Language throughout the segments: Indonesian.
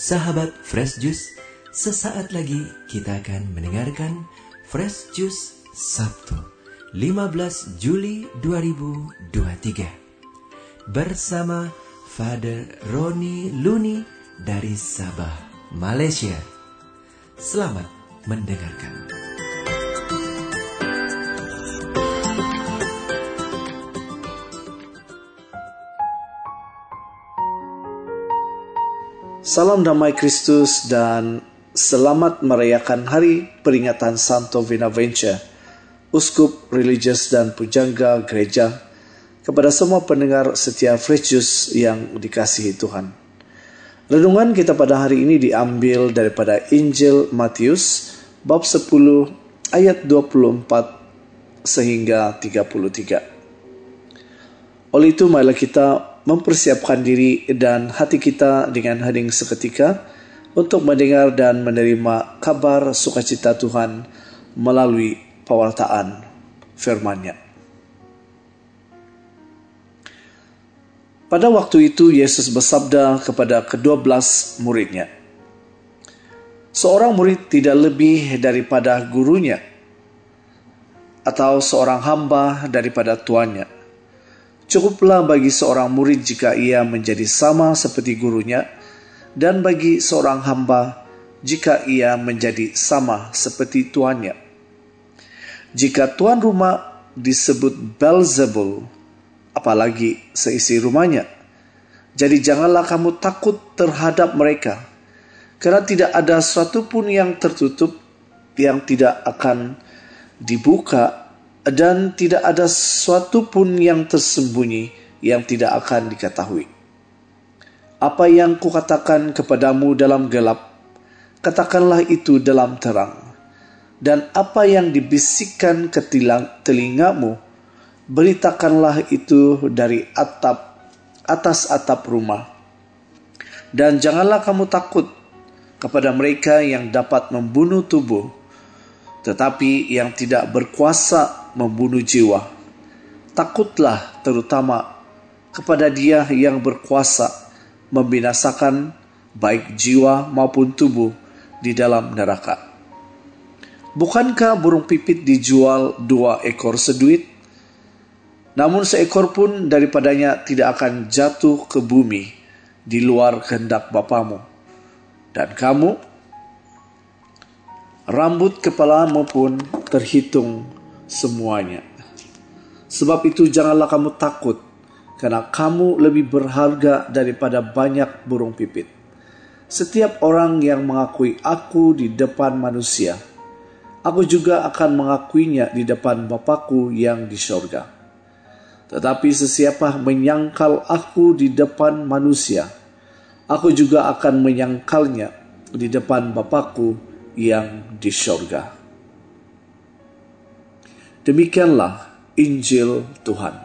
Sahabat Fresh Juice, sesaat lagi kita akan mendengarkan Fresh Juice Sabtu 15 Juli 2023 bersama Father Roni Luni dari Sabah, Malaysia. Selamat mendengarkan. Salam damai Kristus dan selamat merayakan hari peringatan Santo Bonaventure, Uskup Religius dan Pujangga Gereja, kepada semua pendengar setia Fresh yang dikasihi Tuhan. Renungan kita pada hari ini diambil daripada Injil Matius bab 10 ayat 24 sehingga 33. Oleh itu marilah kita mempersiapkan diri dan hati kita dengan hening seketika untuk mendengar dan menerima kabar sukacita Tuhan melalui pewartaan firman-Nya. Pada waktu itu Yesus bersabda kepada kedua belas muridnya, Seorang murid tidak lebih daripada gurunya, atau seorang hamba daripada tuannya Cukuplah bagi seorang murid jika ia menjadi sama seperti gurunya, dan bagi seorang hamba jika ia menjadi sama seperti tuannya. Jika tuan rumah disebut Belzebul, apalagi seisi rumahnya. Jadi janganlah kamu takut terhadap mereka, karena tidak ada sesuatu pun yang tertutup yang tidak akan dibuka dan tidak ada sesuatu pun yang tersembunyi yang tidak akan diketahui. Apa yang kukatakan kepadamu dalam gelap, katakanlah itu dalam terang. Dan apa yang dibisikkan ke telingamu, beritakanlah itu dari atap atas atap rumah. Dan janganlah kamu takut kepada mereka yang dapat membunuh tubuh, tetapi yang tidak berkuasa membunuh jiwa. Takutlah terutama kepada dia yang berkuasa membinasakan baik jiwa maupun tubuh di dalam neraka. Bukankah burung pipit dijual dua ekor seduit? Namun seekor pun daripadanya tidak akan jatuh ke bumi di luar kehendak Bapamu. Dan kamu, rambut kepalamu pun terhitung semuanya. Sebab itu janganlah kamu takut, karena kamu lebih berharga daripada banyak burung pipit. Setiap orang yang mengakui aku di depan manusia, aku juga akan mengakuinya di depan Bapakku yang di sorga. Tetapi sesiapa menyangkal aku di depan manusia, aku juga akan menyangkalnya di depan Bapakku yang di sorga. Demikianlah Injil Tuhan.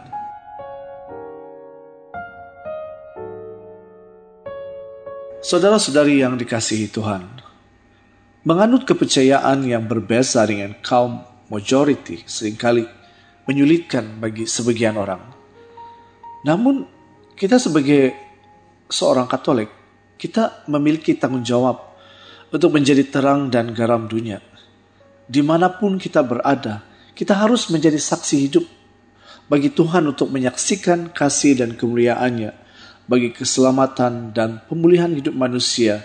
Saudara-saudari yang dikasihi Tuhan, menganut kepercayaan yang berbeza dengan kaum majority sering kali menyulitkan bagi sebagian orang. Namun, kita sebagai seorang Katolik, kita memiliki tanggung jawab untuk menjadi terang dan garam dunia. Di mana pun kita berada, kita harus menjadi saksi hidup bagi Tuhan untuk menyaksikan kasih dan kemuliaannya bagi keselamatan dan pemulihan hidup manusia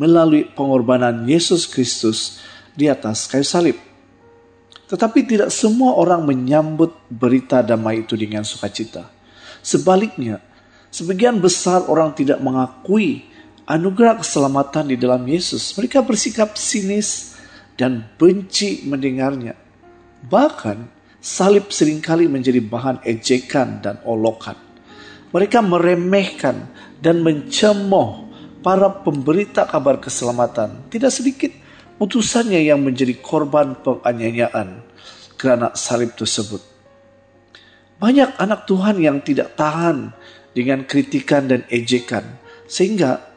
melalui pengorbanan Yesus Kristus di atas kayu salib. Tetapi tidak semua orang menyambut berita damai itu dengan sukacita. Sebaliknya, sebagian besar orang tidak mengakui anugerah keselamatan di dalam Yesus. Mereka bersikap sinis dan benci mendengarnya. Bahkan salib sering kali menjadi bahan ejekan dan olokan. Mereka meremehkan dan mencemooh para pemberita kabar keselamatan. Tidak sedikit utusannya yang menjadi korban penganiayaan karena salib tersebut. Banyak anak Tuhan yang tidak tahan dengan kritikan dan ejekan. Sehingga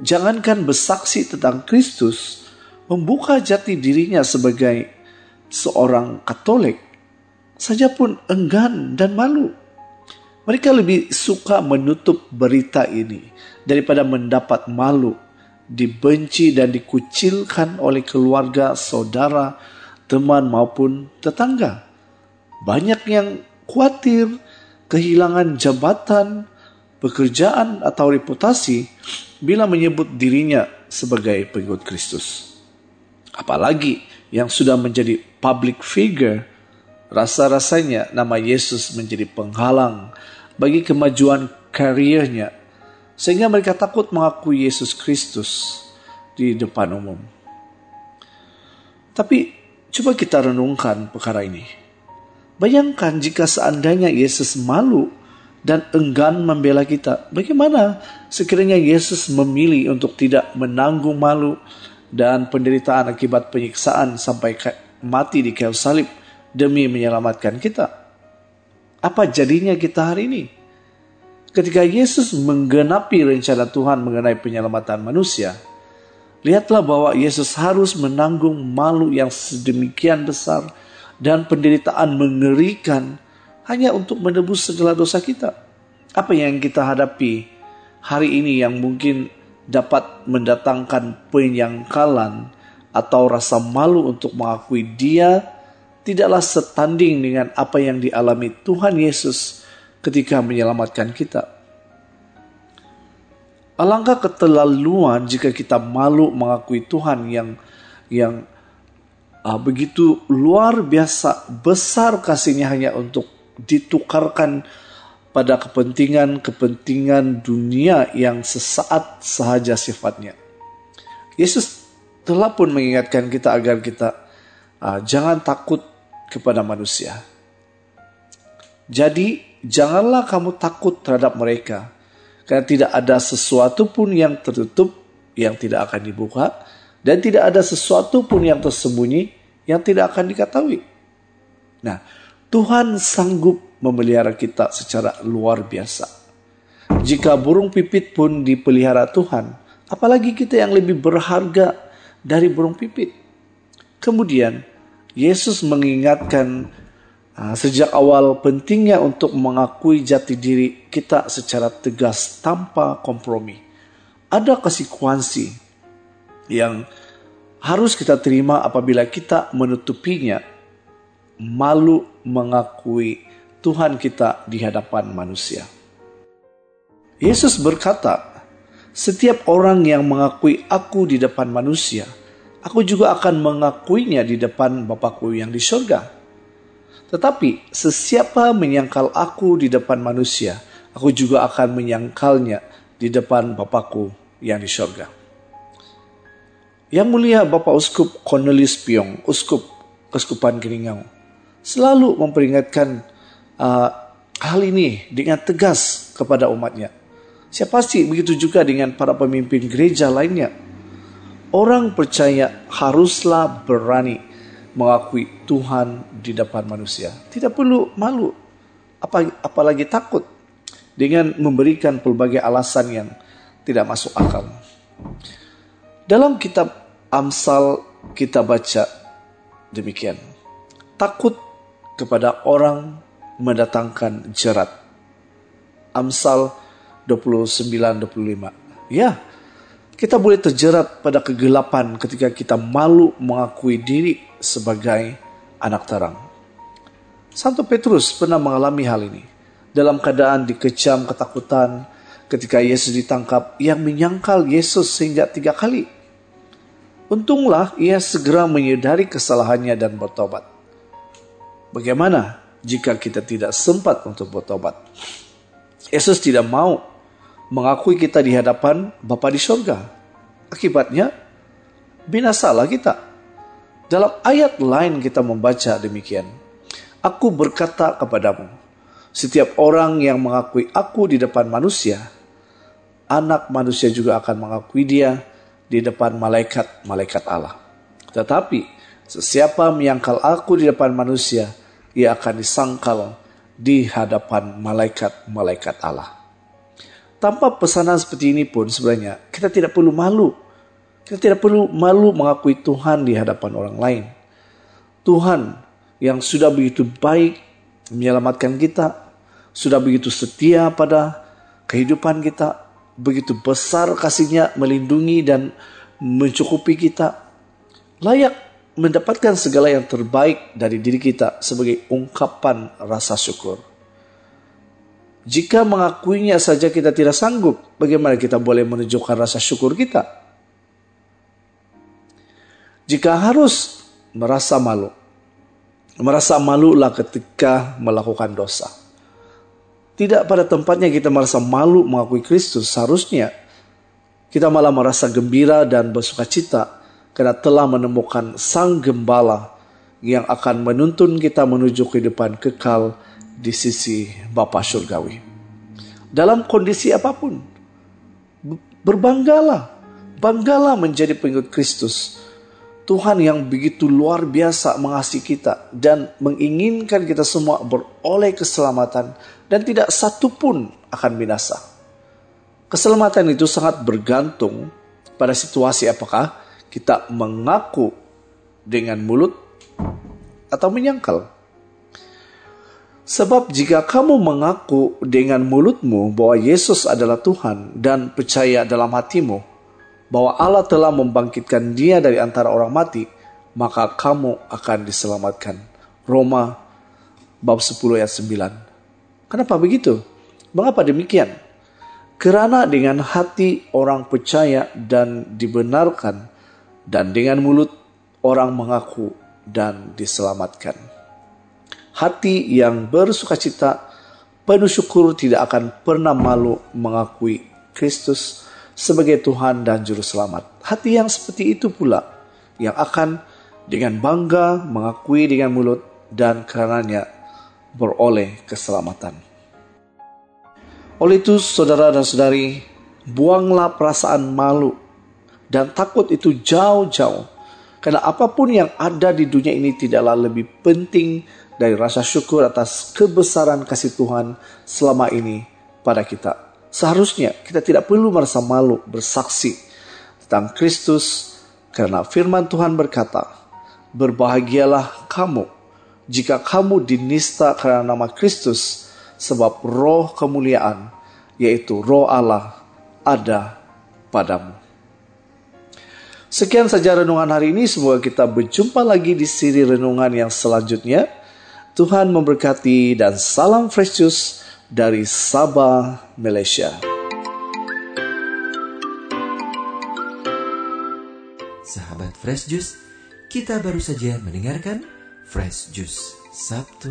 jangankan bersaksi tentang Kristus, membuka jati dirinya sebagai seorang Katolik saja pun enggan dan malu. Mereka lebih suka menutup berita ini daripada mendapat malu dibenci dan dikucilkan oleh keluarga, saudara, teman maupun tetangga. Banyak yang khawatir kehilangan jabatan, pekerjaan atau reputasi bila menyebut dirinya sebagai pengikut Kristus. Apalagi yang sudah menjadi public figure, rasa-rasanya nama Yesus menjadi penghalang bagi kemajuan karirnya sehingga mereka takut mengakui Yesus Kristus di depan umum. Tapi coba kita renungkan perkara ini. Bayangkan jika seandainya Yesus malu dan enggan membela kita. Bagaimana sekiranya Yesus memilih untuk tidak menanggung malu dan penderitaan akibat penyiksaan sampai mati di kayu salib demi menyelamatkan kita? Apa jadinya kita hari ini? Ketika Yesus menggenapi rencana Tuhan mengenai penyelamatan manusia, lihatlah bahwa Yesus harus menanggung malu yang sedemikian besar dan penderitaan mengerikan hanya untuk menebus segala dosa kita. Apa yang kita hadapi hari ini yang mungkin dapat mendatangkan penyangkalan atau rasa malu untuk mengakui dia tidaklah setanding dengan apa yang dialami Tuhan Yesus ketika menyelamatkan kita. Alangkah keterlaluan jika kita malu mengakui Tuhan yang yang uh, begitu luar biasa besar kasihnya hanya untuk ditukarkan pada kepentingan-kepentingan dunia yang sesaat sahaja sifatnya. Yesus telah pun mengingatkan kita agar kita uh, jangan takut kepada manusia. Jadi janganlah kamu takut terhadap mereka, karena tidak ada sesuatu pun yang tertutup yang tidak akan dibuka, dan tidak ada sesuatu pun yang tersembunyi yang tidak akan diketahui. Nah, Tuhan sanggup memelihara kita secara luar biasa. Jika burung pipit pun dipelihara Tuhan, apalagi kita yang lebih berharga dari burung pipit. Kemudian, Yesus mengingatkan Nah, sejak awal pentingnya untuk mengakui jati diri kita secara tegas tanpa kompromi. Ada konsekuensi yang harus kita terima apabila kita menutupinya. Malu mengakui Tuhan kita di hadapan manusia. Yesus berkata, "Setiap orang yang mengakui Aku di depan manusia, Aku juga akan mengakuinya di depan Bapakku yang di surga." Tetapi sesiapa menyangkal aku di depan manusia, aku juga akan menyangkalnya di depan Bapakku yang di sorga. Yang mulia Bapak Uskup Cornelis Piong, Uskup Keskupan Keringau, selalu memperingatkan uh, hal ini dengan tegas kepada umatnya. Saya pasti begitu juga dengan para pemimpin gereja lainnya. Orang percaya haruslah berani mengakui Tuhan di depan manusia. Tidak perlu malu, apa, apalagi takut dengan memberikan pelbagai alasan yang tidak masuk akal. Dalam kitab Amsal kita baca demikian. Takut kepada orang mendatangkan jerat. Amsal 29-25. Ya, kita boleh terjerat pada kegelapan ketika kita malu mengakui diri sebagai anak terang. Santo Petrus pernah mengalami hal ini. Dalam keadaan dikecam ketakutan ketika Yesus ditangkap, ia menyangkal Yesus sehingga tiga kali. Untunglah ia segera menyadari kesalahannya dan bertobat. Bagaimana jika kita tidak sempat untuk bertobat? Yesus tidak mau mengakui kita di hadapan Bapa di sorga. Akibatnya, binasalah kita. Dalam ayat lain kita membaca demikian. Aku berkata kepadamu, setiap orang yang mengakui aku di depan manusia, anak manusia juga akan mengakui dia di depan malaikat-malaikat Allah. Tetapi sesiapa menyangkal aku di depan manusia, ia akan disangkal di hadapan malaikat-malaikat Allah. Tanpa pesanan seperti ini pun sebenarnya kita tidak perlu malu. Kita tidak perlu malu mengakui Tuhan di hadapan orang lain. Tuhan yang sudah begitu baik menyelamatkan kita, sudah begitu setia pada kehidupan kita, begitu besar kasihnya melindungi dan mencukupi kita. Layak mendapatkan segala yang terbaik dari diri kita sebagai ungkapan rasa syukur. Jika mengakuinya saja kita tidak sanggup, bagaimana kita boleh menunjukkan rasa syukur kita? Jika harus merasa malu, merasa malulah ketika melakukan dosa. Tidak pada tempatnya kita merasa malu mengakui Kristus, seharusnya kita malah merasa gembira dan bersuka cita karena telah menemukan Sang Gembala yang akan menuntun kita menuju kehidupan kekal di sisi Bapa Surgawi. Dalam kondisi apa pun, berbanggalah, banggalah menjadi pengikut Kristus. Tuhan yang begitu luar biasa mengasihi kita dan menginginkan kita semua beroleh keselamatan dan tidak satu pun akan binasa. Keselamatan itu sangat bergantung pada situasi apakah kita mengaku dengan mulut atau menyangkal. Sebab jika kamu mengaku dengan mulutmu bahwa Yesus adalah Tuhan dan percaya dalam hatimu bahwa Allah telah membangkitkan dia dari antara orang mati, maka kamu akan diselamatkan. Roma bab 10 ayat 9. Kenapa begitu? Mengapa demikian? Kerana dengan hati orang percaya dan dibenarkan, dan dengan mulut orang mengaku dan diselamatkan. Hati yang bersuka cita, penuh syukur tidak akan pernah malu mengakui Kristus sebagai Tuhan dan Juru Selamat. Hati yang seperti itu pula yang akan dengan bangga mengakui dengan mulut dan karenanya beroleh keselamatan. Oleh itu, saudara dan saudari, buanglah perasaan malu dan takut itu jauh-jauh. Karena apa pun yang ada di dunia ini tidaklah lebih penting dari rasa syukur atas kebesaran kasih Tuhan selama ini pada kita. Seharusnya kita tidak perlu merasa malu bersaksi tentang Kristus karena firman Tuhan berkata, Berbahagialah kamu jika kamu dinista karena nama Kristus, sebab roh kemuliaan, yaitu roh Allah, ada padamu. Sekian saja renungan hari ini. Semoga kita berjumpa lagi di siri renungan yang selanjutnya. Tuhan memberkati dan salam fresh juice dari Sabah, Malaysia. Sahabat Fresh Juice, kita baru saja mendengarkan Fresh Juice Sabtu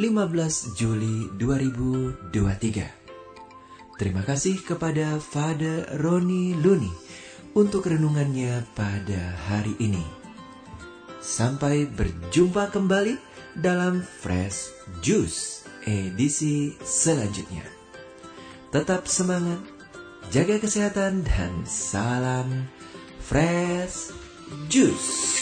15 Juli 2023. Terima kasih kepada Father Roni Luni untuk renungannya pada hari ini. Sampai berjumpa kembali dalam Fresh Juice edisi selanjutnya. Tetap semangat, jaga kesehatan dan salam Fresh Juice.